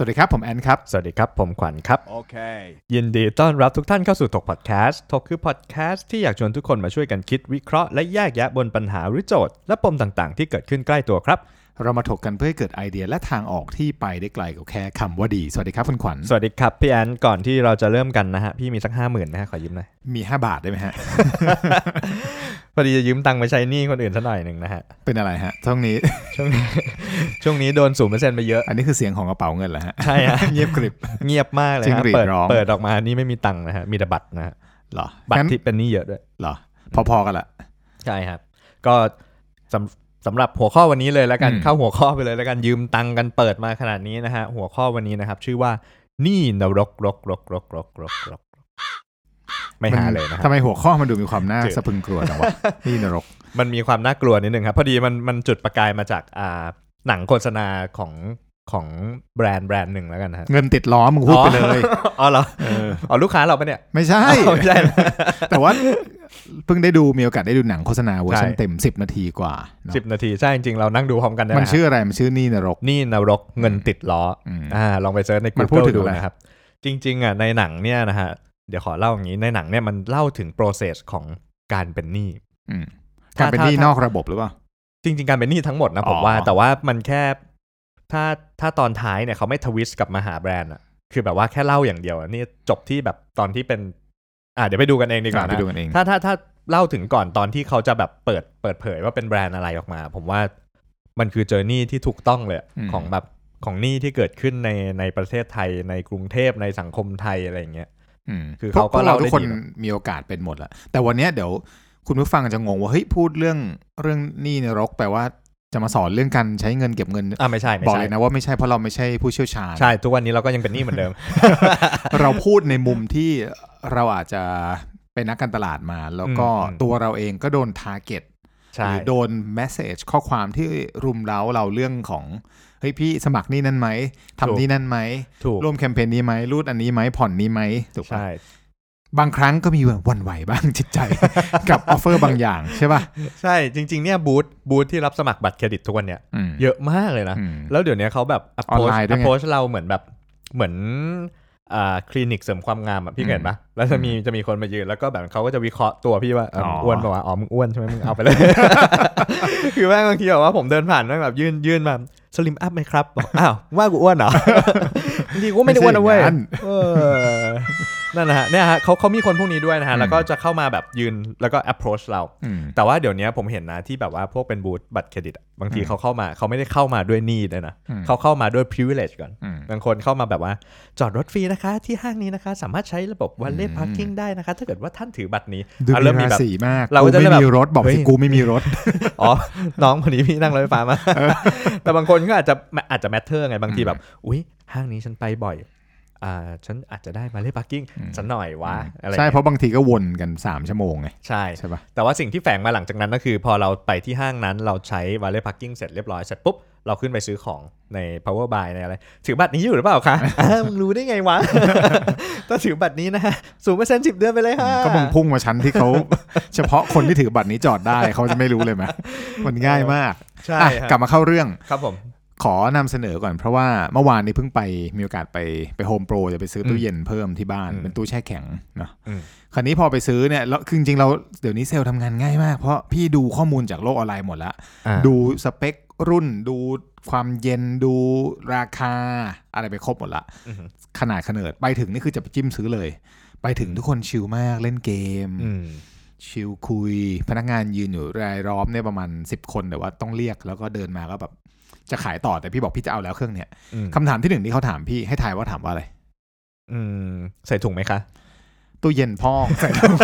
สวัสดีครับ ผมแอนครับ สวัสดีครับ ผมขวัญครับ Okay. ยินดีต้อนรับทุกท่านเข้าสู่ถกพอดแคสต์ถกคือพอดแคสต์ที่อยากชวนทุกคนมาช่วยกันคิดวิเคราะห์และแยกแยะบนปัญหาหรือโจทย์ และปมต่างๆ ที่เกิดขึ้นใกล้ตัวครับ เรามาถกกันเพื่อให้เกิดไอเดียและทางออกที่ไปได้ไกลกว่าแค่คำว่าดี สวัสดีครับคุณขวัญ สวัสดีครับพี่แอนก่อนที่เราจะเริ่มกันนะฮะ พี่มีสักห้าหมื่นนะฮะขอยืมหน่อย มี 5 บาทได้ไหมฮะ พอดีจะยืมตังค์ไปใช้หนี้คนอื่นสักหน่อยหนึ่งนะฮะ เป็นอะไรฮะ ช่วงนี้ ช่วงนี้ช่วงนี้โดนศูนย์เปอร์เซ็นต์ไปเยอะ อันนี้คือเสียงของกระเป๋าเงินเหรอฮะ ใช่ฮะ เงียบกริบ เงียบมากเลยจิ้งฮะหรีดเปิดร้อง เปิดออกมานี่ไม่มีตังค์นะฮะมีแต่บัตรนะฮะเหรอบัตรงั้นที่เป็นหนี้เยอะด้วย เหรอ พอๆกันละ ใช่ครับ ก็สำ สำหรับหัวข้อวันนี้เลยแล้วกันอืมเข้าหัวข้อไปเลยแล้วกันยืมตังค์กันเปิดมาขนาดนี้นะฮะหัวข้อวันนี้นะครับ ชื่อว่าหนี่นรกรกรกรกรกรกรกไม่หาเลยนะคทำรับไมหัวข้อมันดูมีความน่าจืดสะพรึงกลัวจังวะหนี้นรก มันมีความน่ากลัวนิดนึงครับ พอดีมันมันจุดประกายมาจากอ่าหนังโฆษณาของของแบรนด์แบรนด์หนึ่งแล้วกันนะฮะเงินติดล้อมึงพูดไปเลยอ๋อเหรอเอออ๋อลูกค้าเราปะเนี่ย ไม่ใช่อ๋อไม่ใช่นะแต่ว่า เพิ่งได้ดูมีโอกาสได้ดูหนังโฆษณาเวอร์ชันใช่เต็ม 10 นาทีกว่าเนอะสิบนาที ใช่ จริงๆ เรานั่งดูพร้อมกันได้มันนะฮะชื่ออะไร มันชื่อหนี้นรกหนี้นรกเงินติดล้ออืมอ่าลองไป search ในมันพูด Google ถึงดูอะไรนะครับ จริงๆอะในหนังเนี่ยนะฮะเดี๋ยวขอเล่าอย่างนี้ในหนังเนี่ยมันเล่าถึง process ของการเป็นหนี้อืมถ้าการเป็นหนี้ถ้านอกระบบหรือเปล่าจริง ๆ การเป็นหนี้ทั้งหมดนะผมอ๋อว่า แต่ว่ามันแค่ถ้าถ้าตอนท้ายเนี่ยเขาไม่ทวิสต์กลับมาหาแบรนด์อะคือแบบว่าแค่เล่าอย่างเดียวอะนี่จบที่แบบตอนที่เป็น อ่าเดี๋ยวไปดูกันเองดีกว่าไปนะดูกันเองถ้าถ้าถ้าเล่าถึงก่อนตอนที่เขาจะแบบเปิดเปิดเผยว่าเป็นแบรนด์อะไรออกมา ผมว่ามันคือเจอร์นี่ที่ถูกต้องเลยอะอืมของแบบของหนี้ที่เกิดขึ้นในในประเทศไทยในกรุงเทพในสังคมไทยอะไรอย่างเงี้ยอืมคือเขาก็พวเล่าทุได้กคนดีนะมีโอกาสเป็นหมดแหละแต่วันเนี้ยเดี๋ยวคุณผู้ฟังจะงงว่าเฮ้ยพูดเรื่องเรื่องหนี้นรกแปลว่า จะมาสอนเรื่องการใช้เงินเก็บเงินอ่าไม่ใช่ไม่บอกใช่เลยนะว่าไม่ใช่เพราะเราไม่ใช่ผู้เชี่ยวชาญใช่ทุกวันนี้เราก็ยังเป็นหนี้เหมือนเดิม เราพูดในมุมที่เราอาจจะเป็นนักการตลาดมา แล้วก็อืมตัวเราเองก็โดน target ใช่หรือโดน message ข้อความที่รุมเร้าเราเรื่องของเฮ้ยพี่สมัครนี่นั่นไหมทำนี่นั่นไหมถูกร่วมแคมเปญนี้ไหมรูดอันนี้ไหมผ่อนนี้ไหมถูกปะใช่ บางครั้งก็มีแบบหวั่นไหวบ้างจิตใจ กับ offer บางอย่างใช่ป่ะ ใช่จริง ๆ เนี่ยบูธบูธที่รับสมัครบัตรเครดิตทุกวันเนี่ยมเยอะมากเลยนะอืมแล้วเดี๋ยวนี้เขาแบบออน approach ไลน์ด้วยไง approach เราเหมือนแบบเหมือนอ่าคลินิกเสริมความงามอะพี่เห็นปะแล้วจะมีจะมีคนมายืนแล้วก็แบบเขาก็จะวิเคราะห์ตัวพี่ว่าเออมึงอ๋ออ้วนป่าววะอ๋อมึงอ้วนใช่ไหมมึงเอาไปเลย คือแม่งบางทีแบบว่าผมเดินผ่านแม่งแบบยื่นยื่นมาสลิมอัพไหมครับบอกอ้าวว่ากูอ้วนเหรอบางทีกูไม่ได้อ้วนนะเว้ยไม่ใช่าง นั้นเออนั่นนะฮะเนี่ยฮะเขาเขามีคนพวกนี้ด้วยนะฮะอืมแล้วก็จะเข้ามาแบบยืนแล้วก็ approach เราอืมแต่ว่าเดี๋ยวนี้ผมเห็นนะที่แบบว่าพวกเป็นบูธบัตรเครดิตอะบางทีอืมเขาเข้ามาเขาไม่ได้เข้ามาด้วยนีดเลยนะอืมเขาเข้ามาด้วย privilege ก่อนอืมบางคนเข้ามาแบบว่าจอดรถฟรีนะคะที่ห้างนี้นะคะ สามารถใช้ระบบ valet อืม parking ได้นะคะ ถ้าเกิดว่าท่านถือบัตรนี้ดูอะเริ่มีมมีราแบบศีมากเราก็กูจะไม่ได้แบบมีรถบอกเฮ้สิยกูไม่มีรถอ๋อน้องคนนี้พี่นั่งรถไฟฟ้ามาแต่บางคนก็อาจจะอาจจะ matter ไงบางทีแบบอุ้ยห้างนี้ฉันไปบ่อยอ่า ฉันอาจจะได้ valet parking อืมสักหน่อยวะอะไรใช่งี้ยเพราะบางทีก็วนกัน 3 ชั่วโมงไงใช่ใช่ป่ะแต่ว่าสิ่งที่แฝงมาหลังจากนั้นก็คือ พอเราไปที่ห้างนั้นเราใช้ valet parking เสร็จเรียบร้อยเสร็จปุ๊บเราขึ้นไปซื้อของใน power buy ในอะไร ถือบัตรนี้อยู่หรือเปล่าคะอ่ามึงรู้ได้ไงวะถ้าถือบัตรนี้นะศูนย์เปอร์เซ็นต์สิบเดือนไปเลยฮะก็มึงพุ่งมาชั้นที่เขา เฉพาะคนที่ถือบัตรนี้จอดได้เขาจะไม่รู้เลยไหมมันง่ายมาก ใช่อะฮะกลับมาเข้าเรื่องครับผม ขอนำเสนอก่อนเพราะว่าเมื่อวานนี้เพิ่งไปมีโอกาสไปไปโฮมโปรจะไปซื้อตู้อืมเย็นเพิ่มที่บ้านอืมเป็นตู้แช่แข็งเนาะอืมคราวนี้พอไปซื้อเนี่ยแล้วคือจริงๆเราเดี๋ยวนี้เซลล์ทำงานง่ายมาก เพราะพี่ดูข้อมูลจากโลกออนไลน์หมดแล้วอ่าดูสเปครุ่นดูความเย็นดูราคาอะไรไปครบหมดละอือหือขนาดขนาดไปถึงนี่คือจะไปจิ้มซื้อเลย ไปถึงทุกคนชิลมากเล่นเกมอืมชิลคุย พนักงานยืนอยู่รายล้อมเนี่ยประมาณ 10 คนแต่ว่าต้องเรียกแล้วก็เดินมาก็แบบ จะขายต่อแต่พี่บอกพี่จะเอาแล้วเครื่องเนี่ยอืมคำถามที่หนึ่งที่เขาถามพี่ให้ทายว่าถามว่าอะไร อืม ใส่ถุงไหมคะ ตู้เย็นพ่อใส่ถุง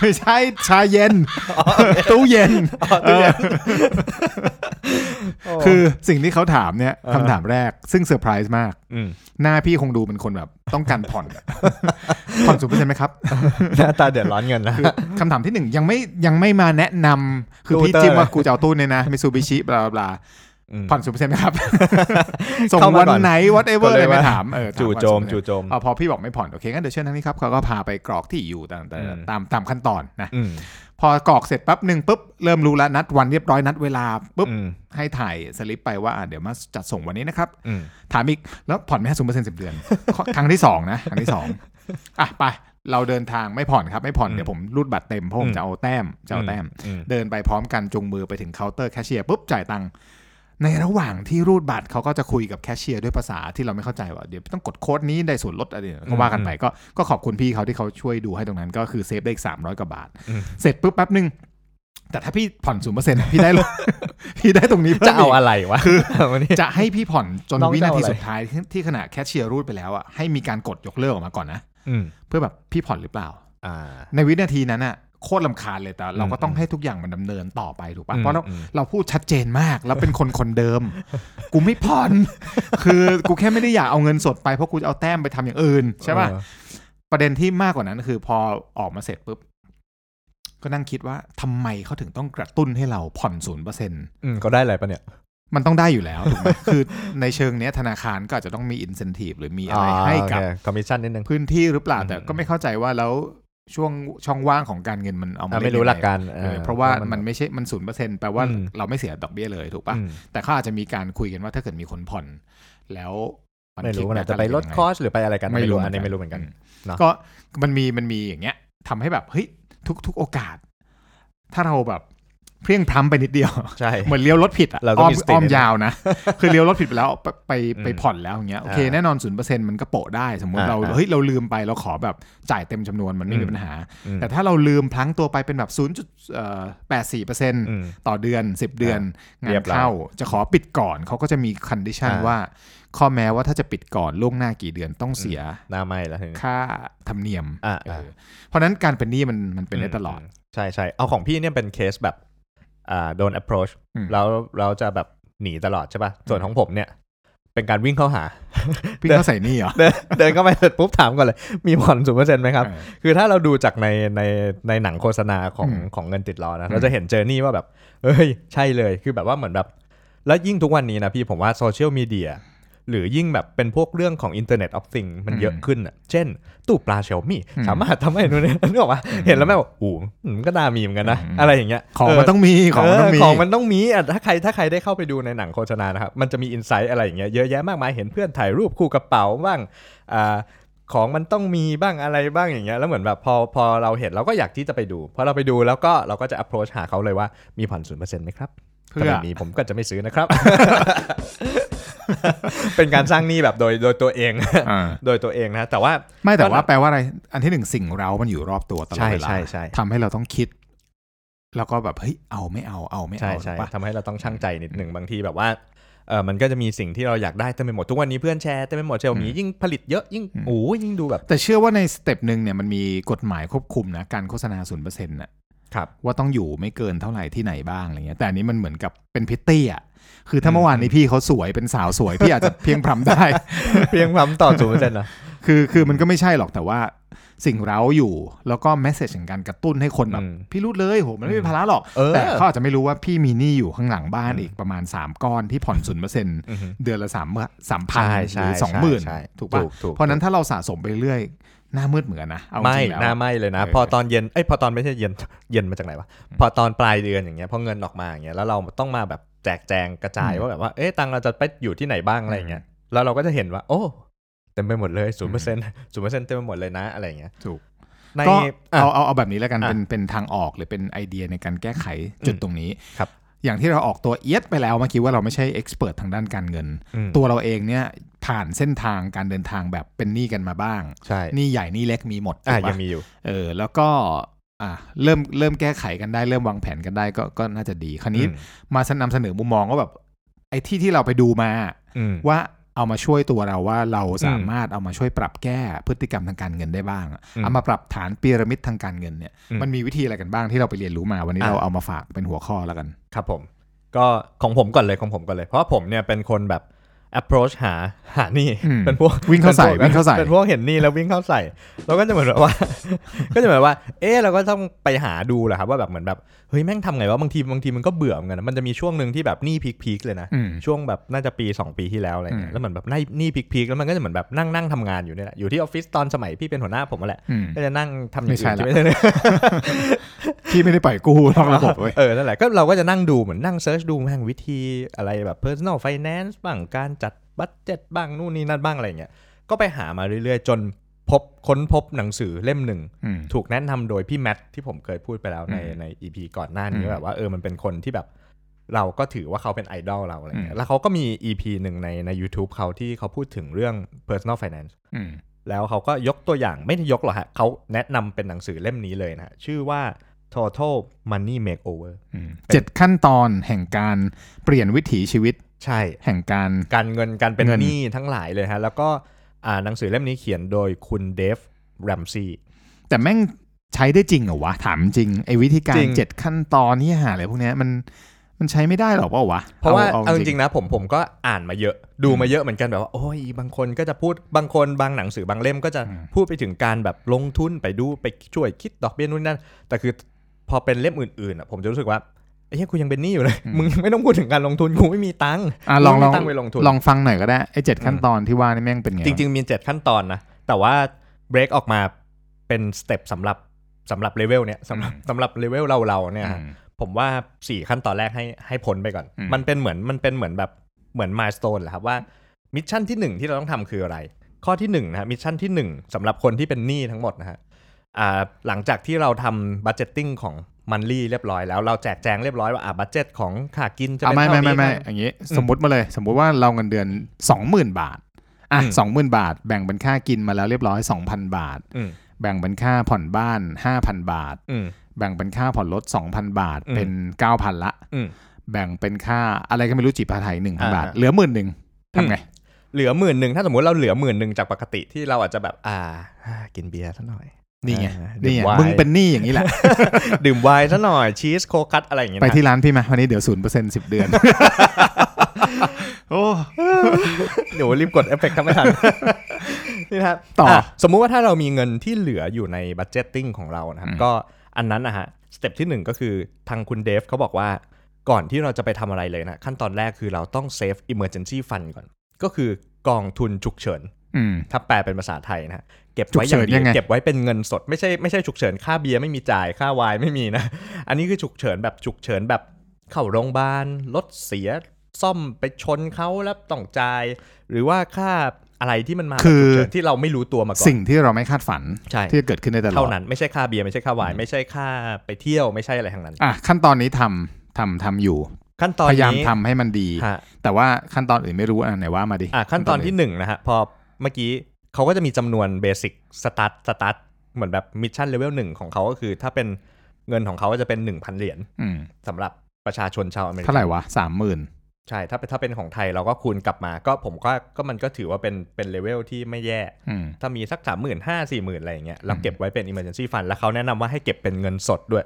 ไม่ใช่ชาเย็น ตู้เย็นเออคือสิ่งที่เขาถามเนี่ยอ่าคำถามแรกซึ่งเซอร์ไพรส์มากอืมหน้าพี่คงดูเป็นคนแบบ ต้องการผ่อนอะผ่อนศูนย์เปอร์เซ็นต์ไหมครับ หน้าตาเดือดร้อนเงินนะคือคำถามที่หนึ่งยังไม่ยังไม่มาแนะนำคือตู้พี่เตอร์จิ้มว่ากูจะเอาตู้เนี่ยนะมิซูบิชิบลาบลาอืม ผ่อนศูนย์เปอร์เซ็นต์ไหมครับ ส่งเข้ามาวันก่อนไหน whatever ก็เลเลยยไม่ว่าถามเออถาจู่ว่าโจม0%จู่โจมอ่าพอพี่บอกไม่ผ่อน โอเคงั้นเดี๋ยวเชิญทางนี้ครับเขาก็พาไปกรอกที่อยู่ต่างอืมๆตามตามขั้นตอนนะอืมพอกรอกเสร็จปั๊บหนึ่งปุ๊บ เริ่มรู้แล้วนัดวันเรียบร้อยนัดเวลาปุ๊บอืมให้ถ่ายสลิปไปว่าอะเดี๋ยวมาจัดส่งวันนี้นะครับอืมถามอีก แล้วผ่อนไม่ให้ศูนย์เปอร์เซ็นต์สิบเดือน ครั้งที่สองนะครั้งที่สองอะไปเราเดินทางไม่ผ่อนครับไม่ผ่อนอืมเดี๋ยวผมรูดบัตรเต็มเพราะผอืมจะเอาแต้มจะเอาแต้มอืมเดินไปพร้อมกันจูงมือไปถึงเคาน์เตอร์แคชเชียร์ปุ๊บจ่ายตังค์ ในระหว่างที่รูดบัตรเขาก็จะคุยกับแคชเชียร์ด้วยภาษาที่เราไม่เข้าใจว่าเดี๋ยวต้องกดโค้ดนี้ได้ส่วนลดอะไรเนี่ยก็ว่ากันไปก็ก็ขอบคุณพี่เขาที่เขาช่วยดูให้ตรงนั้นก็คือ save ได้อีกสามร้อยกว่าบาทอืมเสร็จปุ๊บแป๊บนึงแต่ถ้าพี่ผ่อนศูนย์เปอร์เซ็นต์พี่ได้เลยพี่ได้ตรงนี้พิ่มจะเอากอะไรวะคือวันนี้จะให้พี่ผ่อนจนน้องวิจะนาเอาทีอะไรสุดท้ายที่ที่ขณะแคชเชียร์รูดไปแล้วอะให้มีการกดยกเลิกออกมาก่อนนะอืมเพื่อแบบพี่ผ่อนหรือเปล่าอ่าในวินาทีนั้นอะ โคตรลำคาญเลยแต่เราก็ต้อง อืม ให้ทุกอย่างมันดำเนินต่อไปถูก อื ปะ ม เพราะเรา อืม เราพูดชัดเจนมาก แล้วเป็นคนคนเดิม กูไม่ผ่อน คือกูแค่ไม่ได้อยากเอาเงินสดไปเพราะกูจะเอาแต้มไปทำอย่างอื่นใช่ป่ะ เออ ประเด็นที่มากกว่านั้นคือพอออกมาเสร็จปุ๊บก็นั่งคิดว่าทำไมเขาถึงต้องกระตุ้นให้เราผ่อนศูนย์เปอร์เซ็นต์ อืมเขาได้อะไรปะเนี่ย มันต้องได้อยู่แล้วถูกไหม คือในเชิงเนี้ยธนาคารก็อาจจะต้องมีอินเซนティブหรือมีอะไรให้กับ คอมมิชชั่นนิดนึง พื้นที่หรือเปล่า อืม แต่ก็ไม่เข้าใจว่าแล้ว ช่วงช่องว่างของการเงินมันเอามาอ่าเล่นไม่รู้ยังไงหลักการเออเพราะว่ามันไม่ใช่มันศูนย์เปอร์เซ็นต์แปลว่าอืมเราไม่เสียดอกเบี้ยเลยถูกปะอืมแต่เขาอาจจะมีการคุยกันว่าถ้าเกิดมีคนผ่อนแล้วนไม่รู้คิดมันอาจจะไปลดยังงคอสหรือไปอะไรกันไม่รู้อันนี้ไม่รู้เหมือนกันเนอะก็มันมีมันมีอย่างเงี้ยทำให้แบบเฮ้ยทุกทุกโอกาส ถ้าเราแบบ เพลียงพล้ำไปนิดเดียวใช่เหมือนเลี้ยวรถผิดอะเราต้อ้อองมมีสติอ้อมนิดนึงยาวนะ คือเลี้ยวรถผิดไปแล้วไปไปอืมไปผ่อนแล้วอย่างเงี้ยโอเคอ่าแน่นอนศูนย์เปอร์เซ็นต์มันก็โปะได้ สมมติอ่าเราอ่าเฮ้ยเราลืมไปเราขอแบบจ่ายเต็มจำนวนมันไม่มีอืมปัญหาอืมแต่ถ้าเราลืมพลั้งตัวไปเป็นแบบศูนย์จุดแปดสี่เปอร์เซ็นต์อืมต่อเดือนสิบเดือนงาเรีนยบร้อยเข้าจะขอปิดก่อนเขาก็จะมีคันดิชันอ่าว่าข้อแม้ว่าถ้าจะปิดก่อนล่วงหน้ากี่เดือนต้องเสียหน้าไม่แล้วทีนี้ค่าธรรมเนียมอ่าเออ่าอเพราะฉะนั้นการเป็นหนี้มันมันเป็นได้ตลอดมใช่ใช่เอาของพี่เนี่ยเป็นเคสแบบอ่า โดน approach อืมแล้วเราจะแบบหนีตลอดใช่ป่ะ ส่วนของผมเนี่ย เป็นการวิ่งเข้าหาพี่เขาใส่หนี้เหรอเดินเดินเข้าไปเสร็จปุ๊บถามก่อนเลย มีผ่อนศูนเปอร์เซ็นต์ไหมครับเออคือถ้าเราดูจากในในในหนังโฆษณาของอืมของเงินติดล้อนะอืมเราจะเห็น journey ว่าแบบ เอ้ย ใช่เลย คือแบบว่าเหมือนแบบ แล้วยิ่งทุกวันนี้นะพี่ผมว่าโซเชียลมีเดีย หรือยิ่งแบบเป็นพวกเรื่องของ Internet of Things มันเยอะขึ้นอะ เช่น ตู้ปลา Xiaomi อืมสามารถทำให้นู่นนี่นึกออกปะเห็นแล้วแม่งบอกโอ้โหมันก็น่ามีเหมือนกันนะอืมอะไรอย่างเงี้ย ของเมันต้องมีของมันต้องมีเของมันต้องมีอะถ้าใครถ้าใครได้เข้าไปดูในหนังโฆษณานะครับ มันจะมี insight อะไรอย่างเงี้ยเยอะแยะมากมายเห็นเพื่อนถ่ายรูปคู่กระเป๋าบ้างอ่าของมันต้องมีบ้างอะไรบ้างอย่างเงี้ยแล้วเหมือนแบบพอพอเราเห็นเราก็อยากที่จะไปดูพอเราไปดูแล้วก็เราก็จะ approach หาเขาเลยว่ามีผ่อนศูนย์เปอร์เซ็นต์ไหมครับเพื่ถ้าอไม่มีผมก็จะไม่ซื้อนะครับ เป็นการสร้างหนี้แบบโดยโดยตัวเองอ่าโดยตัวเองนะ แต่ว่าไม่แต่ก็ว่าแปลว่าอะไร อันที่หนึ่งสิ่งเรามันอยู่รอบตัวตลอดใช่เวลาใช่ใช่ทำให้เราต้องคิด แล้วก็แบบเฮ้ยเอาไม่เอาเอาไม่ใช่เอาใช่ถูกปะทำให้เราต้องชั่งใจนิดหนึ่งบางทีแบบว่าเออมันก็จะมีสิ่งที่เราอยากได้เต็มไปหมดทุกวันนี้เพื่อนแชร์เต็มไปหมด Xiaomi ยิ่งผลิตเยอะยิ่งโอ้ยยิ่งดูแบบ แต่เชื่อว่าใน step หนึ่งเนี่ยมันมีกฎหมายควบคุมนะการโฆษณาศูนย์เปอร์เซ็นต์น่ะครับ ว่าต้องอยู่ไม่เกินเท่าไหร่ที่ไหนบ้างอะไรเงี้ย แต่อันนี้มันเหมือนกับเป็นพริตตี้อะคือถ้าอืมเมื่อวานนี้พี่เขาสวยเป็นสาวสวย พี่อาจจะเพลี่ยงพล้ำได้ เพลี่ยงพล้ำต่อศูนย์เปอร์เซ็นต์นะคือคือมันก็ไม่ใช่หรอกแต่ว่าสิ่งเร้าอยู่ แล้วก็ message ของการกระตุ้นให้คนแบบอืมพี่รู้เลยโหมันไม่เป็นภาระหรอกเออแต่เขาอาจจะไม่รู้ว่าพี่มีหนี้อยู่ข้างหลังบ้านอืมอีกประมาณ 3 ก้อนที่ผ่อนศูนย์เปอร์เซ็นต์อือฮึเดือนละสามสามพันใช่หใช่รือสองหมื่นใช่ถูกปะถูกเพราะฉะนั้นถ้าเราสะสมไปเรื่อย หน้ามืดเหมือนกันนะเอาจไม่ริงๆแล้วหน้าไม่เลยนะเออพอตอนเย็นเอ้ยพอตอนไม่ใช่เย็นเย็นมาจากไหนวะพอตอนปลายเดือนอย่างเงี้ยพอเงินออกมาอย่างเงี้ยแล้วเราต้องมาแบบแจกแจงกระจายว่าแบบว่าเอ๊ะตังค์เราจะไปอยู่ที่ไหนบ้างอะไรอย่างเงี้ยแล้วเราก็จะเห็นว่า โอ้เต็มไปหมดเลยศูนย์เปอร์เซ็นต์ศูนย์เปอร์เซ็นต์เต็มไปหมดเลยนะอะไรอย่างเงี้ยถูกในก็อะเอาเอาเอาแบบนี้แล้วกันอะเป็นเป็นทางออกหรือเป็นไอเดียในการแก้ไขจุดตรงนี้ครับ อย่างที่เราออกตัวเอียดไปแล้วเมื่อกี้ว่าเราไม่ใช่เอ็กซ์เพรสทางด้านการเงินอืมตัวเราเองเนี่ยผ่านเส้นทางการเดินทางแบบเป็นหนี้กันมาบ้างใช่หนี้ใหญ่หนี้เล็กมีหมดอะถูกปะยังมีอยู่เออแล้วก็อะเริ่มเริ่มแก้ไขกันได้เริ่มวางแผนกันได้ก็ก็น่าจะดีคราวนี้อืมมานำเสนอมุมมองว่าแบบไอ้ที่ที่เราไปดูมาอืมว่าเอามาช่วยตัวเราว่าเราสามารถเอามาช่วยปรับแก้พฤติกรรมทางการเงินได้บ้างอะอืมเอามาปรับฐานพีระมิดทางการเงินเนี่ยอืมมันมีวิธีอะไรกันบ้างที่เราไปเรียนรู้มาวันนี้อะเราเอามาฝากเป็นหัวข้อแล้วกัน ครับผม ก็ของผมก่อนเลยของผมก่อนเลย เพราะว่าผมเนี่ยเป็นคนแบบ approach หาหานี่อืมเป็นพวกวิ่งเข้าใส่ป็นพกวิ่งเข้าใส่เป็นพวกเห็นนี่แล้ววิ่งเข้าใส่เราก็จะเหมือนแบบว่า ก็จะเหมือนว่า เออเราก็ต้องไปหาดูแหละครับว่าแบบเหมือนแบบ เฮ้ยแม่งทำไงวะบางทีบางทีมันก็เบื่อเหมือนกันนะมันจะมีช่วงหนึ่งที่แบบหนี้พีคๆเลยนะ อืม ช่วงแบบน่าจะปี 2 ปีที่แล้วอะไรเงี้อืยม แล้วเหมือนแบบหนี้หนี้พีคๆแล้วมันก็จะเหมือนแบบนั่งนั่งทำงานอยู่เนี่ยแหละอยู่ที่ออฟฟิศตอนสมัยพี่เป็นหัวหน้าผมนั่นแหละอืม ก็จะนั่งทำอย่างไม่ใช่อื่นละที่ไม่ใช่เลยพี่ไม่ได้ปล่อยกู้นอกระบบเว้ย เออ นั่นแหละ ก็เราก็จะนั่งดูเหมือนนั่ง search ดูแม่งวิธีอะไรแบบ personal finance บ้าง การจัด budget บ้าง นู่นนี่นั่นบ้างอะไรเงี้ย ก็ไปหามาเรื่อยๆ จน พบค้นพบหนังสือเล่มหนึ่งอืมถูกแนะนำโดยพี่แมทที่ผมเคยพูดไปแล้วในอืมใน EP ก่อนหน้านี้อืมแบบว่าเออมันเป็นคนที่แบบ เราก็ถือว่าเขาเป็นไอดอลเราอะไรเงี้อืยมแล้วเขาก็มี EP หนึ่งในใน YouTube เขาที่เขาพูดถึงเรื่อง personal finance อืมแล้วเขาก็ยกตัวอย่างไม่ได้ยกหรอกฮะเขาแนะนำเป็นหนังสือเล่มนี้เลยนะฮะชื่อว่า total money makeover อืมเจ็ดขั้นตอนแห่งการเปลี่ยนวิถีชีวิต ใช่ แห่งการการเงินการเป็นเงินหนี้ทั้งหลายเลยฮะ แล้วก็อ่า หนังสือเล่มนี้เขียนโดยคุณเดฟแรมซีแต่แม่งใช้ได้จริงเหรอวะ ถามจริงไอ้วิธีกาจรริงเจ็ดขั้นตอนนี่หาอะไรพวกเนี้ยมันมันใช้ไม่ได้หรอกเปล่าวะ เพราะว่าอเอาจริงๆนะผมผมก็อ่านมาเยอะ ดูมาเยอะเหมือนกันแบบว่าโอ้ยบางคนก็จะพูดบางคนบางหนังสือบางเล่มก็จะพูดไปถึงการแบบลงทุนไปดูไปช่วยคิดดอกเบี้ยนู่นนั่นแต่คือพอเป็นเล่มอื่นๆอะผมจะรู้สึกว่า ไอ้เหี้ยกูยังเป็นหนี้อยู่เลย มึงไม่ต้องพูดถึงการลงทุนกูไม่มีตังค์อะลองลไม่องมีตังค์ไปลงทุนลองฟังหน่อยก็ได้ไอ้เจ็ดขั้นตอนที่ว่านี่แม่งเป็นไงจริง ๆ มีเจ็ดขั้นตอนนะ แต่ว่าเบรกออกมาเป็น step สำหรับสำหรับเลเวลเนี้ยสำหรับสำหรับเลเวลเราเราๆเนี่ยอืฮะมผมว่าสี่ขั้นตอนแรกให้ให้พ้นไปก่อนอืมมันเป็นเหมือนมันเป็นเหมือนแบบเหมือน milestone แหละครับว่า mission ที่หนึ่งที่เราต้องทำคืออะไร ข้อที่หนึ่งนะฮะ mission ที่หนึ่งสำหรับคนที่เป็นหนี้ทั้งหมดนะฮะอ่าหลังจากที่เราทำ budgeting ของ monthly เรียบร้อยแล้วเราแจกแจงเรียบร้อยว่าอ่า budget ของค่ากินจะอะเป็นไม่เท่าไม่นี้ไม่ไม่ค่าอย่างงี้อืมสมมติมาเลย สมมุติว่าเราเงินเดือนสองหมื่นบาทอะอืมสองหมื่นบาท แบ่งเป็นค่ากินมาแล้วเรียบร้อยสองพันบาทอืมแบ่งเป็นค่าผ่อนบ้านห้าพันบาทอืมแบ่งเป็นค่าผ่อนรถ2,000 บาทอืมเป็น 9,000 ละอืมแบ่งเป็นค่าอะไรก็ไม่รู้จีบาไทย1,000อ่าบาท เหลือหมื่นหนึ่งทำไงเหลือหมื่นหนึ่งถ้าสมมติเราเหลือหมื่นหนึ่งจากปกติที่เราอาจจะแบบอ่า กินเบียร์ซะหน่อย นี่ไงอ่านี่ไงดื่มไวน์มึงเป็นหนี้อย่างนี้แหละ ดื่มไวน์ซะหน่อยชีสโคคัตอะไรอย่างเงี้ยไปนะที่ร้านพี่มาวันนี้เดี๋ยวศูนย์เปอร์เซ็นต์สิบเดือน โอ้เดี๋ยวรีบกดเอฟเฟกต์ครับไม่ทันนี่นะครับต่ออะสมมุติว่าถ้าเรามีเงินที่เหลืออยู่ใน budgeting ของเรานะครับอืมก็อันนั้นนะฮะ step ที่หนึ่งก็คือทางคุณเดฟเขาบอกว่าก่อนที่เราจะไปทำอะไรเลยนะ ขั้นตอนแรกคือเราต้อง save emergency fund ก่อน ก็คือกองทุนฉุกเฉินอืม ถ้าแปลเป็นภาษาไทยนะฮะเก็บไว้อย่างฉุกเฉินดียังไงเก็บไว้เป็นเงินสดไม่ใช่ไม่ใช่ฉุกเฉินค่าเบียร์ไม่มีจ่ายค่าไวน์ไม่มีนะ อันนี้คือฉุกเฉินแบบฉุกเฉินแบบเข้าโรงพยาบาลรถเสียซ่อมไปชนเขาแล้วต้องจ่ายหรือว่าค่าอะไรที่มันมาแบบคือฉุกเฉินที่เราไม่รู้ตัวมาก่อนสิ่งที่เราไม่คาดฝันใช่ที่จะเกิดขึ้นได้ตลอดเท่านั้นไม่ใช่ค่าเบียร์ไม่ใช่ค่าไวน์ไม่ใช่ค่าไปเที่ยวไม่ใช่อะไรทั้งนั้นอะขั้นตอนนี้ทำทำทำอยู่ ขั้นตอนพยายามนี้ทำให้มันดีฮะแต่ว่าขั้นตอนอื่นไม่รู้อะไหนว่ามาดิอะขั้นตอนที่หนึ่งนะฮะพอ เมื่อกี้เขาก็จะมีจำนวน basic start start เหมือนแบบ mission level หนึ่งของเขาก็คือ ถ้าเป็นเงินของเขาก็จะเป็น1,000เหรียญอืมสำหรับประชาชนชาวอเมริกัเท่าไหร่วะสามหมื่นใช่ถ้าเป็นถ้าเป็นของไทยเราก็คูณกลับมาก็ผมก็ก็มันก็ถือว่าเป็นเป็นเลเวลที่ไม่แย่อืมถ้ามีสักสามหมื่นห้าสี่หมื่นอะไรอย่างเงี้ยเราเก็บไว้เป็น emergency fund แล้วเขาแนะนำว่าให้เก็บเป็นเงินสดด้วย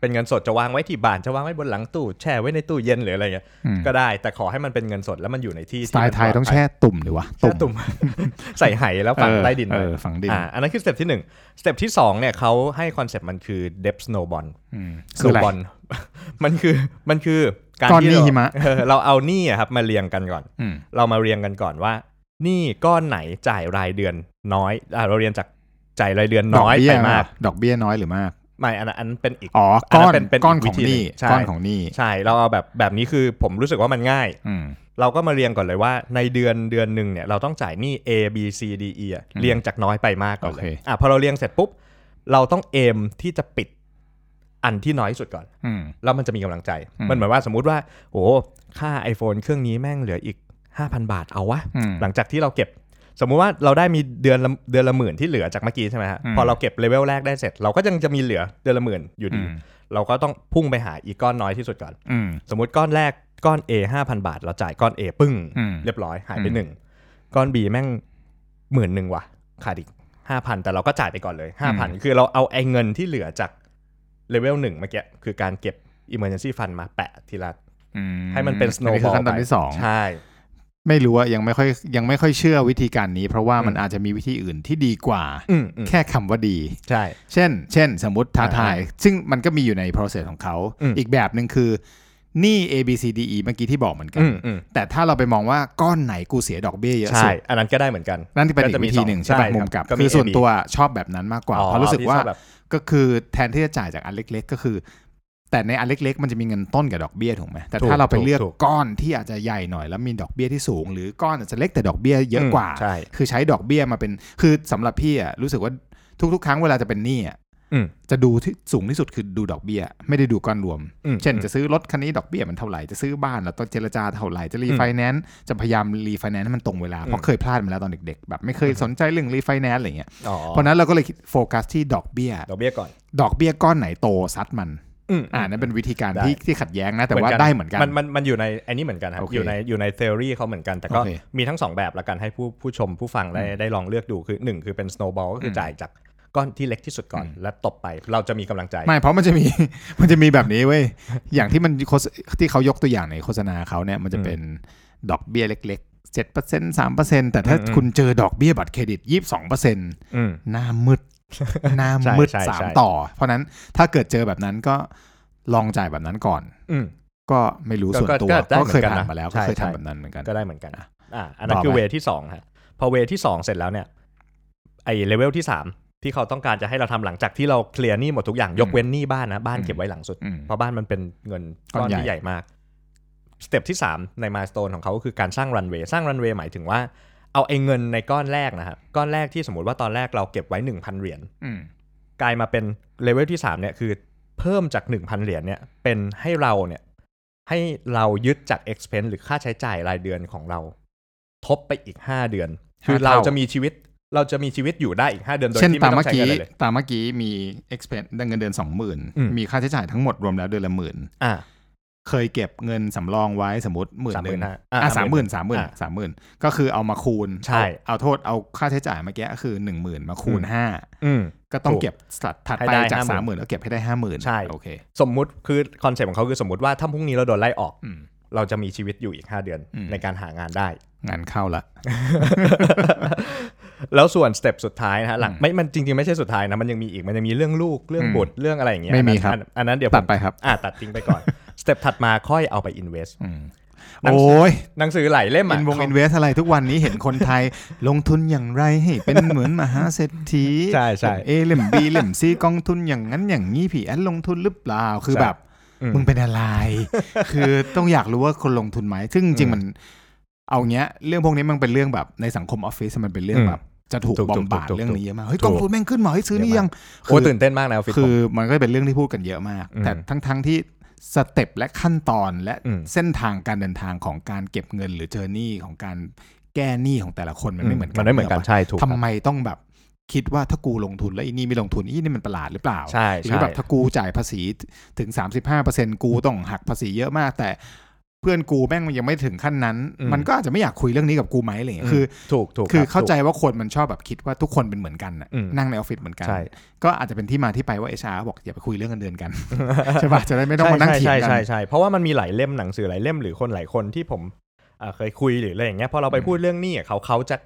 เป็นเงินสดจะวางไว้ที่บ้านจะวางไว้บนหลังตู้แช่ไว้ในตู้เย็นหรืออะไรเงี้ยอืมก็ได้ แต่ขอให้มันเป็นเงินสดแล้วมันอยู่ในที่สไตล์ไทยต้องแช่ตุ่มหรือวะแช่ตุ่มใส่ไหแล้วฝังเออใต้ดินเอไว้อฝังดินอ่าอันนั้นคือ step ที่หนึ่งstep ที่สองเนี่ยเขาให้คอนเซ็ปต์มันคือ debt snowball อืมคืออะไร snowball มันคือมันคือการก้อนที่หนี้เราหิมะเออเราเอาหนี้อะครับมาเรียงกันก่อนอืมเรามาเรียงกันก่อนว่าหนี้ก้อนไหนจ่ายรายเดือนน้อยอ่าเราเรียงจากจ่ายรายเดือนดอกน้อยเบี้ไปยมาก ดอกเบี้ยน้อยหรือมาก ไม่อันนั้นอันนั้นเป็นอีกอ๋ออันก้นั้อนนเป็นเป็นก้อนอีกของวิธีหนี้หนึ่งใช่ก้อนของหนี้ใช่เราเอาแบบแบบนี้คือผมรู้สึกว่ามันง่ายอืมเราก็มาเรียงก่อนเลยว่าในเดือนเดือนหนึ่งเนี่ยเราต้องจ่ายหนี้ A B C D E อะอืมเรียงจากน้อยไปมากก่อนเลโอยเคอะพอเราเรียงเสร็จปุ๊บ เราต้องเอมที่จะปิดอันที่น้อยที่สุดก่อนอืมแล้วมันจะมีกำลังใจอืมมันเหมือนว่าสมมุติว่าโอ้ค่า iPhone เครื่องนี้แม่งเหลืออีก 5,000 บาทเอาวะอืมหลังจากที่เราเก็บ สมมุติว่าเราได้มีเดือนละเดือนละหมื่นที่เหลือจากเมื่อกี้ใช่ไหมฮะอืมพอเราเก็บเลเวลแรกได้เสร็จ เราก็ยังจะมีเหลือเดือนละหมื่นอยู่อืดีมเราก็ต้องพุ่งไปหาอีกก้อนน้อยที่สุดก่อนอืมสมมุติก้อนแรกก้อน A 5,000 บาท เราจ่ายก้อน A ปึ้งอืมเรียบร้อยหายไปอืมหนึ่งก้อน B แม่งหมื่นหนึ่งว่ะขาดอีกห้าพันแต่เราก็จ่ายไปก่อนเลยห้าพันคือเราเอาไอ้เงินที่เหลือจากเลเวลหนึ่งเมื่อกี้คือการเก็บ emergency fund มาแปะทีละอืให้มันเป็นอัคือ snowball ขั้นตอนไปที่สองใช่ ไม่รู้อะยังไม่ค่อยยังไม่ค่อยเชื่อวิธีการนี้ เพราะว่ามันอืมอาจจะมีวิธีอื่นที่ดีกว่าอืมอืมแค่คำว่าดี ใช่ เช่น เช่น สมมติท้าอ่าทาย ซึ่งมันก็มีอยู่ใน process ของเขาอืมอีกแบบหนึ่งคือหนี่ A B C D E เมื่อกี้ที่บอกเหมือนกัอืนมอืมแต่ถ้าเราไปมองว่าก้อนไหนกูเสียดอกเบี้ยเยอะใช่สุดอันนั้นก็ได้เหมือนกัน นั่นที่เป็นก็อีจะกมีวิธีหนึ่งสองใช่ไหมใช่ครับมุมกลับก็มีคือส่วน AB ตัวชอบแบบนั้นมากกว่าอ๋อเพราะรู้สึกที่ว่าชอบแบบก็คือแทนที่จะจ่ายจากอันเล็ก ๆ ก็คือ แต่ในอันเล็ก ๆ มันจะมีเงินต้นกับดอกเบี้ยถูกไหมแต่ถูกถ้าเราไปถูกเลือกถูกก้อนที่อาจจะใหญ่หน่อยแล้วมีดอกเบี้ยที่สูง หรือก้อนอาจจะเล็กแต่ดอกเบี้ยเยอะกว่าใช่คือใช้ดอกเบี้ยมาเป็นคือสำหรับพี่อะรู้สึกว่าทุก ๆ ครั้งเวลาจะเป็นหนี้อะอืมจะดูที่สูงที่สุดคือดูดอกเบี้ย ไม่ได้ดูก้อนรวมอืมเช่นอืมจะซื้อรถคันนี้ดอกเบี้ยมันเท่าไหร่จะซื้อบ้านเราต้องเจรจาเท่าไหร่จะรีไฟแนนซ์จะพยายามรีไฟแนนซ์ให้มันตรงเวลาเพราะเคยพลาดมาแล้วตอนเด็กๆแบบไม่เคยสนใจเรื่องรีไฟแนนซ์อะไรเงี้ยอ๋อเพราะนั้นเราก็เลยโฟกัสที่ดอกเบี้ย ดอกเบี้ยก่อน ดอกเบี้ยก้อนไหนโตซัดมัน อืมอ่านั่นเป็นวิธีการได้ที่ที่ขัดแย้งนะ แต่ว่าได้เหมือนกันมันมันมันอยู่ในอันนี้เหมือนกันครับโอเคอยู่ในอยู่ใน theory เขาเหมือนกัน แต่ก็โอเคมีทั้งสองแบบละกันให้ผู้ผู้ชมผู้ฟังได้ได้ลองเลือกดูคือหนึ่งคือเป็น snowball ก็คืออมจ่ายจากก้อนที่เล็กที่สุดก่อนอืมและตบไปเราจะมีกำลังใจ ไม่เพราะมันจะมีมันจะมีแบบนี้เว้ยอย่างที่มันโฆษที่เขายกตัวอย่างในโฆษณาเขาเนี่ยมันจะเป็นดอกเบี้ยเล็กๆเจ็ดเปอร์เซ็นสามเปอร์เซ็นแต่ถ้าอืมคุณเจอดอกเบี้ยบัตรเครดิตยี่สิบสองเปอร์เซ็นอืมหน้ามืด หน้าใช่มืดใช่สามใช่ต่อ เพราะนั้นถ้าเกิดเจอแบบนั้นก็ลองจ่ายแบบนั้นก่อน อืมก็ไม่รู้ก็ส่วนตัวก็ได้ก็เคยเหมือนกันนะทำมาแล้วใช่ก็เคยใช่ทำแบบนั้นเหมือนกันก็ได้เหมือนกันอ่าอันนั้นต่อคือไปเวที่สองฮะพอเวที่สองเสร็จแล้วเนี่ยไอเลเวลที่สามที่เขาต้องการจะให้เราทำหลังจากที่เราเคลียร์หนี้หมดทุกอย่างยกเว้นหนี้บ้านนะบ้านเก็บไว้หลังสุดอืมเพราะบ้านมันเป็นเงินก้ก้ออนนใหญ่ที่ใหญ่มาก step ที่ 3 ในม l ส s ตนของเขาก็คือการสร้างรันเวย์สร้างรันเวย์หมายถึงว่า เอาไอ้เงินในก้อนแรกนะครับก้อนแรกที่สมมติว่าตอนแรกเราเก็บไว้ 1,000 เหรียญอืมกลายมาเป็นเลเวลที่3เนี่ยคือเพิ่มจาก 1,000 เหรียญเนี่ยเป็นให้เราเนี่ยให้เรายึดจาก expense หรือค่าใช้จ่ายรายเดือนของเรา ทบไปอีก 5 เดือน คือเราจะมีชีวิตเราจะมีชีวิตอยู่ได้อีก 5 เดือนโดยเช่นที่ตาไม่มต้อเมื่งอใช้กี้เงินอะไรเลย ตามเมื่อกี้มี expense เงินเดือนสองหมื่นอืมมีค่าใช้จ่ายทั้งหมดรวมแล้วเดือนละหมื่นอ่า เคยเก็บเงินสำรองไว้สมมติหมื่นหนึ่ง35,000อะอะสามหมื่นสามหมื่นอะสามหมื่นก็คือเอามาคูณใช่เอาเอาโทษเอาค่าใช้จ่ายเมื่อกี้ก็คือหนึ่งหมื่นมาคูณอืมห้าอืมก็ต้องถูกเก็บสัดถัดให้ไปได้จาก50,000สามหมื่นแล้วเก็บให้ได้ห้าหมื่นใช่โอเคสมมุติคือคอนเซ็ปต์ของเขาคือสมมติว่าถ้าพรุ่งนี้เราโดนไล่ออกอืมเราจะมีชีวิตอยู่อีก5เดือนอืมในการหางานได้ งานเข้าละ แล้วส่วน step สุดท้ายนะฮะหลังอืมไม่มันจริงๆไม่ใช่สุดท้ายนะมันยังมีอีกมันยังมีเรื่องลูกเรื่องอืมบุตรเรื่องอะไรอย่างเงี้ยไม่มีอันนั้นครับอันอันนั้นเดี๋ยวตัดไปครับอ่าตัดทิ้งไปก่อน step ถัดมาค่อยเอาไป invest อืมหนังสือโอ้ยหนังสือหลายเล่มอิอะนวงเขา invest อะไรทุกวันนี้เห็นคนไทยลงทุนอย่างไรให้เป็นเหมือนมหาเศรษฐีใช่ใช่ A เล่ม B เล่ม C กองทุนอย่างนั้นอย่างนี้พี่แอนลงทุนหรือเปล่าคือใช่แบบอืมมึงเป็นอะไร คือต้องอยากรู้ว่าคนลงทุนไหมซึ่งจริงๆมันเอาเงี้ยเรื่องพวกนี้มันเป็นเรื่องแบบในสังคมออฟฟิศมันเป็นเรื่องแบบ จะถูกถูก bombard ถูกเรื่องนี้เยอะมากเฮ้ยถูกกองทุนแม่งขึ้นมาเฮ้ยซื้อนี่ยังโอ้ตื่นเต้นมากนะออฟฟิศผมคือมันก็เป็นเรื่องที่พูดกันเยอะมากอืมแต่ทั้งๆที่ step และขั้นตอนและอืมเส้นทางการเดินทางของการเก็บเงินหรือ journey ของการแก้หนี้ของแต่ละคนมันไม่เหมือนกันมันไม่เหมือนกันกปะใช่ถูกคทำรับไมต้องแบบคิดว่าถ้ากูลงทุนแล้วอีนี่ไม่ลงทุนอีนี่มันประหลาดหรือเปล่าใช่หรือใช่แบบถ้ากูจ่ายภาษีถึง 35%กูต้องหักภาษีเยอะมากแต่ เพื่อนกูแม่งยังไม่ถึงขั้นนั้นอืมมันก็อาจจะไม่อยากคุยเรื่องนี้กับกูไหมอะไรเงี้ยคือถูกถูกคือรับเข้าใจถูกว่าคนมันชอบแบบคิดว่าทุกคนเป็นเหมือนกันน่ะอืมนั่งในออฟฟิศเหมือนกันใช่ก็อาจจะเป็นที่มาที่ไปว่าเอชอาร์บอกอย่าไปคุยเรื่องเงินเดือนกันใช่ปะจะได้ไม่ต้องมานั่งเถียงใช่กัใช่นใช่เพราะว่ามันมีหลายเล่มหนังสือหลายเล่มหรือคนหลายคนที่ผมอ่าเคยคุยหรืออะไรอย่างเงี้ยพอเราไปอืมพูดเรื่องหนี้อะเขาเขาจะ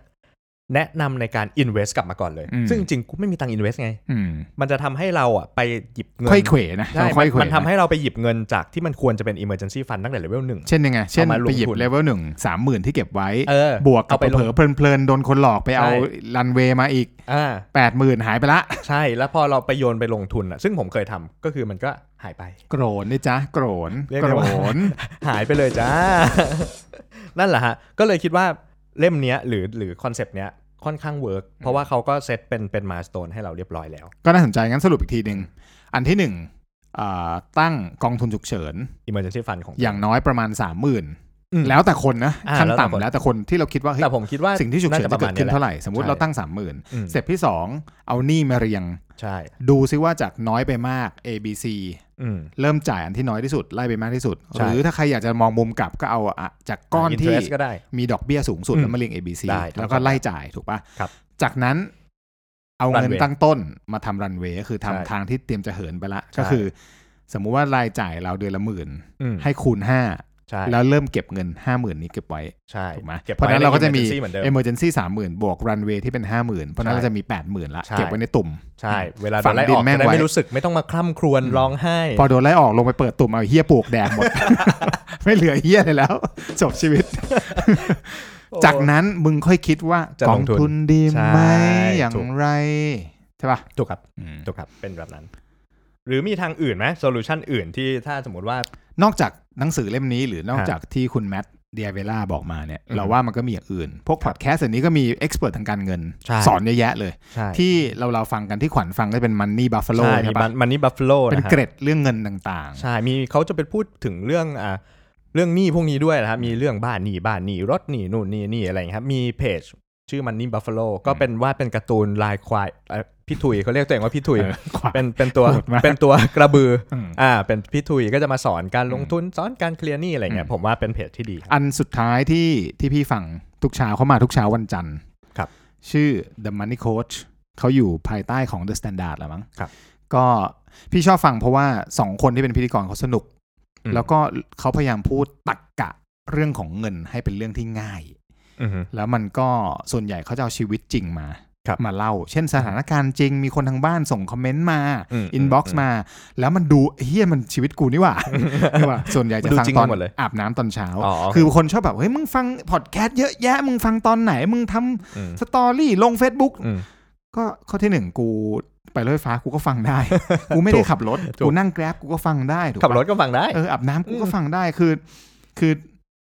แนะนำในการ invest กลับมาก่อนเลยอืมซึ่งจริงๆกูไม่มีตังค์ invest ไงอืมมันจะทำให้เราอะไปหยิบเงินค่อยเขวนะใช่ค่อยเขวมันทำนะให้เราไปหยิบเงินจากที่มันควรจะเป็น emergency fund ตั้งแต่เลเวลหนึ่งเช่นยังไง เช่นเอามาลงไปหยิบทุนเลเวลหนึ่งสามหมื่นที่เก็บไว้เออบวกกับเอาไปลงเผลอๆเพลินๆ โดนคนหลอกไปเอาใช่รันเวย์มาอีกอ่าแปดหมื่นหายไปละ ใช่แล้วพอเราไปโยนไปลงทุนอะซึ่งผมเคยทำก็คือมันก็หายไป โกรนนี่จ้ะโกรนเรียกโกได้รว่านหายไปเลยจ้านั่นแหละฮะก็เลยคิดว่า เล่มเนี้ยหรือหรือ concept เนี้ยค่อนข้าง work เพราะว่าเขาก็เซตเป็นเป็น milestone ให้เราเรียบร้อยแล้ว ก็น่าสนใจงั้นสรุปอีกทีหนึ่งอันที่หนึ่งอ่าตั้งกองทุนฉุกเฉิน emergency fund ของอย่างน้อยประมาณสามหมื่นอืมแล้วแต่คนนะอ่าขั้นแล้วแต่คนต่ำแล้วแต่คนที่เราคิดว่าเฮ้ยแต่ผมคิดว่าสิ่งที่ฉุกเฉินจะเกิดขึ้นแหละเท่าไหร่ สมมติใช่เราตั้งสามหมื่นอืม step ที่สองเอาหนี้มาเรียง ใช่ ดูซิว่าจากน้อยไปมาก A B C อืม เริ่มจ่ายอันที่น้อยที่สุดไล่ไปมากที่สุดใช่หรือถ้าใครอยากจะมองมุมกลับก็เอาอะจากก้อนที่ interest ก็ได้มีดอกเบี้ยสูงสุดอืมแล้วมาเรียง A B C ได้แล้วก็ไล่จ่ายถูกปะครับจากนั้นเอาเงิน Runway ตั้งต้นมาทำรันเวย์ก็คือทำใช่ทางที่เตรียมจะเหินไปละใช่ก็คือ สมมุติว่ารายจ่ายเราเดือนละหมื่นอืมให้คูณห้า ใช่แล้วเริ่มเก็บเงิน 50,000 นี้เก็บไว้ใช่ถูกไหมก็บเพราะฉะนั้นเราก็จะมีไว้ใน emergency เหมือนเดิม emergency 30,000บวก runway ที่เป็น 50,000 เพราะฉะนั้นใช่เราจะมี 80,000 ละใช่เก็บไว้ในตุ่มใช่เวลาฝัโดงนไล่ดิอนอกแม่งจะได้ไว้ไม่รู้สึกไม่ต้องมาคร่ำครวญร้องไห้ พอโดนไล่ออกลงไปเปิดตุ่มเอาเฮียปลูกแดงหมด ไม่เหลือเฮียเลยแล้ว จบชีวิต จากนั้นมึงค่อยคิดว่าจะกลองงทุนทุนดีไหมใช่อย่างถูกไรใช่ป่ะถูกครับอืมถูกครับเป็นแบบนั้น หรือมีทางอื่นไหมโซลูชันอื่นที่ถ้าสมมติว่า นอกจากหนังสือเล่มนี้หรือนอกฮะจากที่คุณแมทเดียเวล่าบอกมาเนี่ยอืมเราว่ามันก็มีอย่างอื่น พวกพอดแคสต์อันนี้ก็มี expert ทางการเงินใช่สอนเยอะแยะเลยใช่ที่เราเราฟังกันที่ขวัญฟังก็เป็น Money Buffalo ใช่ใช่มีปะ Money Buffalo เป็นนะฮะเกร็ดเรื่องเงินต่างใช่ มีเขาจะไปพูดถึงเรื่องอ่าเรื่องหนี้พวกนี้ด้วยนะครับ มีเรื่องบ้านหนี้บ้านหนี้รถหนี้นู่นนี่นี่อะไรอย่างเงี้ยครับ มีเพจ ชื่อ Money Buffalo ก็เป็นวาดเป็นการ์ตูนลายควายเอ่อพี่ถุยเขาเรียกตัวเองว่าพี่ถุยเออควายเป็นเป็นตัวโหดมากเป็นตัวกระบืออืมอ่าเป็นพี่ถุยก็จะมาสอนการลงทุนสอนการเคลียร์หนี้อะไรเงี้ยอืมผมว่าเป็นเพจที่ดีครับอันสุดท้ายที่ที่พี่ฟังทุกเช้าเขามาทุกเช้าวันจันทร์ครับ ชื่อ The Money Coach เขาอยู่ภายใต้ของ The Standard แหละมั้งครับ ก็พี่ชอบฟังเพราะว่าสองคนที่เป็นพิธีกรเขาสนุกอืมแล้วก็เขาพยายามพูดตรรกะเรื่องของเงินให้เป็นเรื่องที่ง่ายอือฮึ แล้วมันก็ส่วนใหญ่เขาจะเอาชีวิตจริงมาครับมาเล่า เช่นสถานการณ์จริง มีคนทางบ้านส่ง comment มาอืม inbox อืมมา แล้วมันดูเฮียมันชีวิตกูนี่หว่าใช่ป่ะส่วนใหญ่จะมันดูฟังจริงตอนหมดเลยอาบน้ำตอนเช้าอ๋อคือคนชอบแบบเฮ้ยมึงฟังพอดแคสต์เยอะแยะ มึงฟังตอนไหน มึงทำอืมสตอรี่ลง Facebook อืมก็ข้อที่หนึ่งกูไปรถไฟฟ้ากูก็ฟังได้ กูไม่ได้ขับรถถูกกูนั่งแกร็บกูก็ฟังได้ถูกขับปะรถก็ฟังได้ เอออาบน้ำกูก็ฟังได้ คือ คือ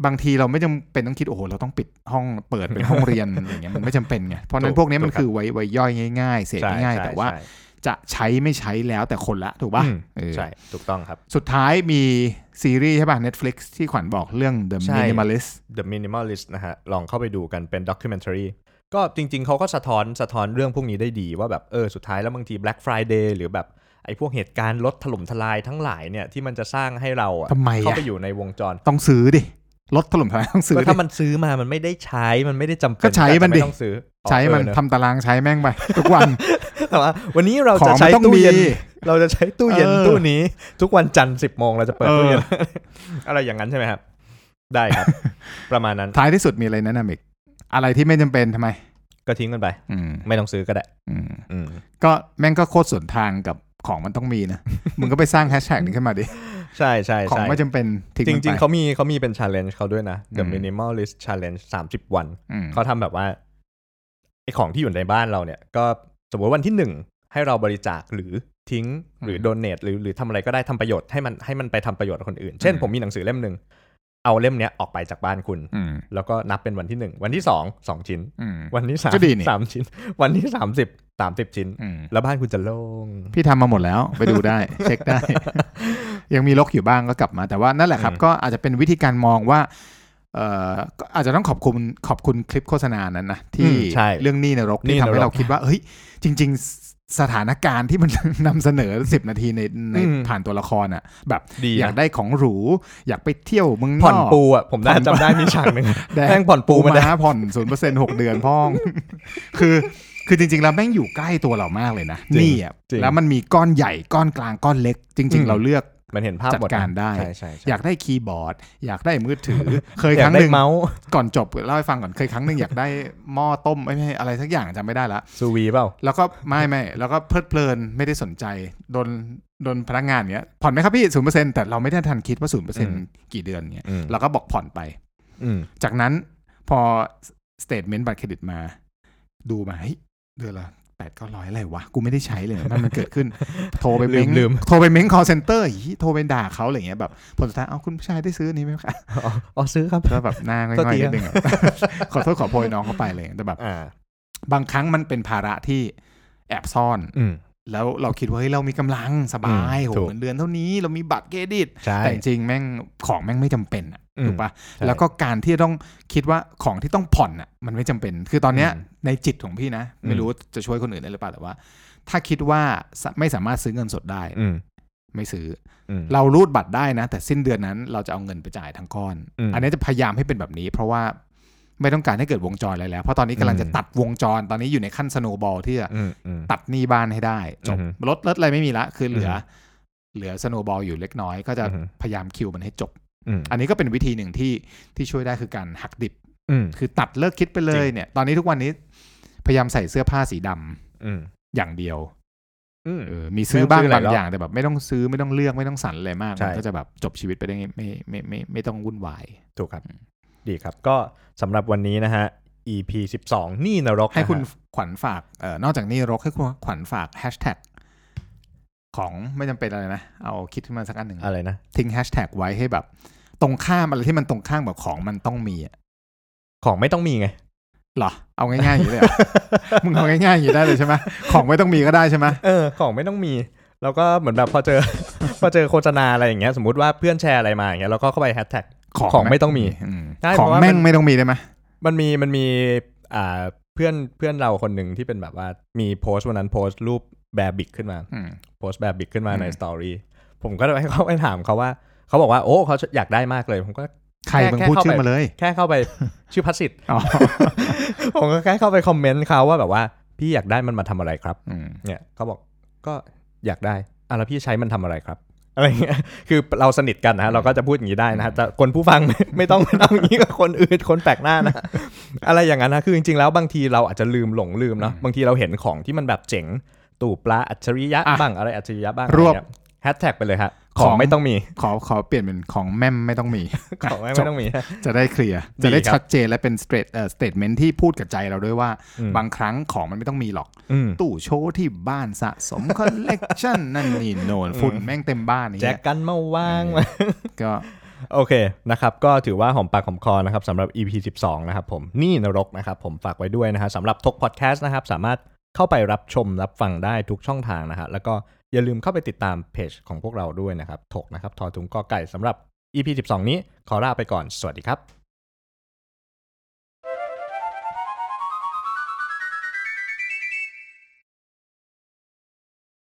บางทีเราไม่จำเป็นต้องคิดโอ้โหเราต้องปิดห้องเปิดเป็นห้องเรียนอย่างเงี้ยมันไม่จำเป็นไงเพราะฉะนั้ถูนกพวกนี้มันถูกครับคือไว้ไว้ย่อยง่าย ๆ เสพใช่ง่ายๆใช่แต่ว่าใช่จะใช้ไม่ใช้แล้วแต่คนละถูกป่ะอืมเออใช่ถูกต้องครับ สุดท้ายมีซีรีส์ใช่ป่ะ Netflix ที่ขวัญบอกเรื่อง The ใช่ Minimalist The Minimalist นะฮะ ลองเข้าไปดูกันเป็น documentary ก็จริง ๆเขาก็สะท้อนสะท้อนเรื่องพวกนี้ได้ดีว่าแบบเออสุดท้ายแล้วบางที Black Friday หรือแบบไอ้พวกเหตุการณ์ลดถล่มทลายทั้งหลายเนี่ยที่มันจะสร้างให้เราอะทำไมอะเข้าไปอยู่ในวงจรต้องซื้อดิ รถถล่มทลายต้องซื้อก็ดิถ้ามันซื้อมามันไม่ได้ใช้มันไม่ได้จำเป็นก็ใช้มันดิแต่จะไต้องซื้ออ๋อใช้มันเออเอะทำตารางใช้แม่งไปทุกวันแต่ว่าวันนี้เราขอจะงมัใช้นต้องตู้มีเย็นเราจะใช้ตู้เย็นเออตู้นี้ ทุกวันจันทร์สิบโมงเราจะเปิดตู้เย็นเอออะไรอย่างนั้นใช่ไหมครับ ได้ครับ ประมาณนั้นท้ายที่สุดมีอะไรแนะนำอีก อะไรที่ไม่จำเป็นทำไม ก็ทิ้งมันไปอืมไม่ต้องซื้อก็ได้อืมอืมก็แม่งก็โคตรสวนทางกับของมันต้องมีนะ มึงก็ไปสร้างแฮชแท็กนี้ขึ้นมาดิ ใช่ใช่ของใช่ไม่จำเป็นทิ้งจมันไปริงๆเขามีเขามีเป็น challenge เขาด้วยนะ The อืม Minimalist Challenge 30 วันอืมเขาทำแบบว่าไอของที่อยู่ในบ้านเราเนี่ย ก็สมมติวันที่หนึ่งให้เราบริจาคหรือทิ้งหรือมโดเน a หรือหรือทำอะไรก็ได้ทำประโยชน์ให้มันให้มันไปทำประโยชน์กับคนอื่น เช่นอืมผมมีหนังสือเล่มหนึ่ง เอาเล่มเนี้ยออกไปจากบ้านคุณอืมแล้วก็นับเป็นวันที่หนึ่งวันที่สองสองชิ้นอืมวันที่สามก็ดีนี่สามชิ้น วันที่สามสิบสามสิบชิ้นอืมแล้วบ้านคุณจะโล่งพี่ทำมาหมดแล้วไปดูได้ เช็คได้ ยังมีลกอยู่บ้างก็กลับมา แต่ว่านั่นแหละครับอืมก็อาจจะเป็นวิธีการมองว่าเอ่อก็อาจจะต้องขอบคุณขอบคุณคลิปโฆษณานั้นนะที่อืมใช่เรื่องหนี้นรกหนี้ที่ทำให้นรกเราคิดว่าเฮ้ยจริง ๆ สถานการณ์ที่มันนำเสนอสิบนาทีในในอืมผ่านตัวละครอะ แบบดีอยากนะได้ของหรู อยากไปเที่ยวเมึงนผ่อนอกปูอะผมได้จำได้มีฉากหนึ่งแดงแม่งผ่อนปูปูมามาได้ผ่อนศูนย์เปอร์เซ็นต์หกเดือนพ่อง คือคือจริง ๆ แล้วแม่งอยู่ใกล้ตัวเรามากเลยนะจริงนี่อะจริงแล้วมันมีก้อนใหญ่ก้อนกลางก้อนเล็ก จริงอืๆมเราเลือก มันเห็นภาพหมดจัดการได้ใช่ใช่ใช่อยากได้คีย์บอร์ด อยากได้มือถือ เคยคยารั้งหนึ่งอยากได้เมาส์ก่อนจบเล่าให้ฟังก่อนเคยครั้งหนึ่งอยากได้หม้อต้มไม่ไม่อะไรสักอย่างจำไม่ได้ละซูวีเปล่าแล้วก็ไม่ไม่แล้วก็เพลิดเพลินไม่ได้สนใจโดนโดนพนักงานเงี้ยผ่อนไหมครับพี่ศูนย์เปอร์เซ็นต์แต่เราไม่ได้ทันคิดว่าศูนย์เปอร์เซ็นต์กี่เดือนเงี้ยอืมเราก็บอกผ่อนไปอืมจากนั้นพอ statement บัตรเครดิตมา ดูมาเฮ้ยเดือนละ แปดเก้าร้อยอะไรวะ กูไม่ได้ใช้เลยมันมันเกิดขึ้น โทรไปเม้งลืมโทรไปเม้ง call center อีโทรไปด่าเขาอะไรเงี้ยแบบผลสุดท้ายเอาคุณผู้ชายได้ซื้ออนนี้ไหมครับอ๋ออ๋อซื้อครับก็แบบหน้าง่โทษอยทีๆครันิบดนึงอะขอโทษขอโพยน้องเขาไปเลยแต่แบบอ่าบางครั้งมันเป็นภาระที่แอบซ่อนอืมแล้วเราคิดว่าเฮ้ยเรามีกำลังสบายอืมโหถูกเงินเดือนเท่านี้เรามีบัตรเครดิตใช่แต่จริงๆแม่งของแม่งไม่จำเป็นอะอืม ถูกปะใช่แล้วก็การที่จะต้องคิดว่าของที่ต้องผ่อนอะมันไม่จำเป็น คือตอนเนี้ยอืมในจิตของพี่นะอืมไม่รู้จะช่วยคนอื่นได้หรือเปล่าแต่ว่า ถ้าคิดว่าสะไม่สามารถซื้อเงินสดได้อืมไม่ซื้ออือมเรารูดบัตรได้นะ แต่สิ้นเดือนนั้นเราจะเอาเงินไปจ่ายทั้งก้อนอืมอันนี้จะพยายามให้เป็นแบบนี้ เพราะว่าไม่ต้องการให้เกิดวงจรอะไรแล้ว เพราะตอนนี้กำลังจะอืมตัดวงจร ตอนนี้อยู่ในขั้นสโนบอลที่จะอืมอืมตัดหนี้บ้านให้ได้จบอือฮึรถรถอะไรไม่มีละ คือเหลือออฮึเหลือสโนบอลอยู่เล็กน้อย ก็จะอือฮึพยายามคิวมันให้จบ อืมอันนี้ก็เป็นวิธีหนึ่งที่ที่ช่วยได้คือการหักดิบอืมคือตัดเลิกคิดไปเลจยริงเนี่ย ตอนนี้ทุกวันนี้ พยายามใส่เสื้อผ้าสีดำอืมอย่างเดียวอืมเออมีซื้อบ้างไม่ต้องซื้อหลาบายงรอบอย่างแต่แบบ ไม่ต้องซื้อไม่ต้องเลือกไม่ต้องสั่นอะไรมากใช่มันก็จะแบบจบชีวิตไปได้ไม่ไม่ไม่ไม่ไม่ต้องวุ่นวายถูกครับ ดีครับ ก็สำหรับวันนี้นะฮะ EP 12 นี่นรก ให้คุณนะฮะขวัญฝากเอ่อนอกจากนี้รกให้คุณขวัญฝากแฮชแท็ก ของไม่จำเป็นอะไรนะ เอาคิดขึ้นมาสักอันหนึ่งอะไรนะ ทิ้งแฮชแท็กไว้ให้แบบ ตรงข้ามอะไรที่มันตรงข้ามแบบของมันต้องมีอะของไม่ต้องมีไงเหรอ เอาง่ายๆอย่างนี้เลยเหรอมึงเอาง่ายๆอย่างนี้ได้เลยใช่ไหมของไม่ต้องมีก็ได้ใช่ไหมเออของไม่ต้องมีแล้วก็เหมือนแบบพอเจอพอเจอโฆษณาอะไรอย่างเงี้ยสมมติว่าเพื่อนแชร์อะไรมาอย่างเงี้ยเราก็เข้าไปแฮชแท็กของไม่ต้องมีอืมใช่ของเพราะว่าแม่งมันไม่ต้องมีได้ไหมมันมีมันมีอ่าเพื่อนเพื่อนเราคนหนึ่งที่เป็นแบบว่ามีโพสต์วันนั้นโพสต์รูป แบบบิกขึ้นมาอืมโพสต์แบบบิกขึ้นมาอืมในสตอรี่ผมก็เลยให้เขาไปถามเขาว่า เขาบอกว่าโอ้เขาอยากได้มากเลย ผมก็ใครแค่มึงแค่พูดเข้าชื่ไปอมาเลย แค่เข้าไปชื่อพัสสิทธิ์อ๋อผมก็แค่เข้าไปคอมเมนต์เขาว่าแบบว่า พี่อยากได้มันมาทำอะไรครับอืมเนี่ยเขาบอกก็อยากได้อะแล้วพี่ใช้มันทำอะไรครับอะไรเงี้ย คือเราสนิทกันนะฮะเราก็จะพูดอย่างนี้ได้นะฮะแต่คนผู้ฟังไม่ไม่ต้องไม่ต้องอย่างนี้กับคนอื่นคนแปลกหน้านะ อะไรอย่างนั้นนะ คือจริงๆแล้วบางทีเราอาจจะลืมหลงลืมเนาะอืมบางทีเราเห็นของที่มันแบบเจ๋ง ตู่ปลาอัจฉริยะอะ บ้างอะไรอัจฉริยะบ้างรวบ แฮชแท็กไปเลยฮะขขอองงไม่ต้องมีขอขอเปลี่ยนเป็นของแม่มไม่ต้องมี ของไม่จบ ต้องมี จะได้เคลียร์ดีจะได้ครับชัดเจนและเป็นสเตรทเอ่อสเตทเมนที่พูดกับใจเราด้วยว่า อืม บางครั้งของมันไม่ต้องมีหรอก อืมตู้โชว์ที่บ้านสะสมคอลเลกชันนั่นนี่โน่นฝุ่นแม่งเต็มบ้านนี่แจกกันมาวางเอมาอก็ โอเคนะครับก็ถือว่าหอมปากหอมคอนะครับสำหรับ EP 12 นะครับผม นี่นรกนะครับผมฝากไว้ด้วยนะฮะสำหรับทกพอดแคสต์นะครับ สามารถ เข้าไปรับชมรับฟังได้ทุกช่องทางนะฮะแล้วก็อย่าลืมเข้าไปติดตามเพจของพวกเราด้วยนะครับถกนะครับทอถุงกอไก่สำหรับ EP 12 นี้ขอลาไปก่อนสวัสดีครับ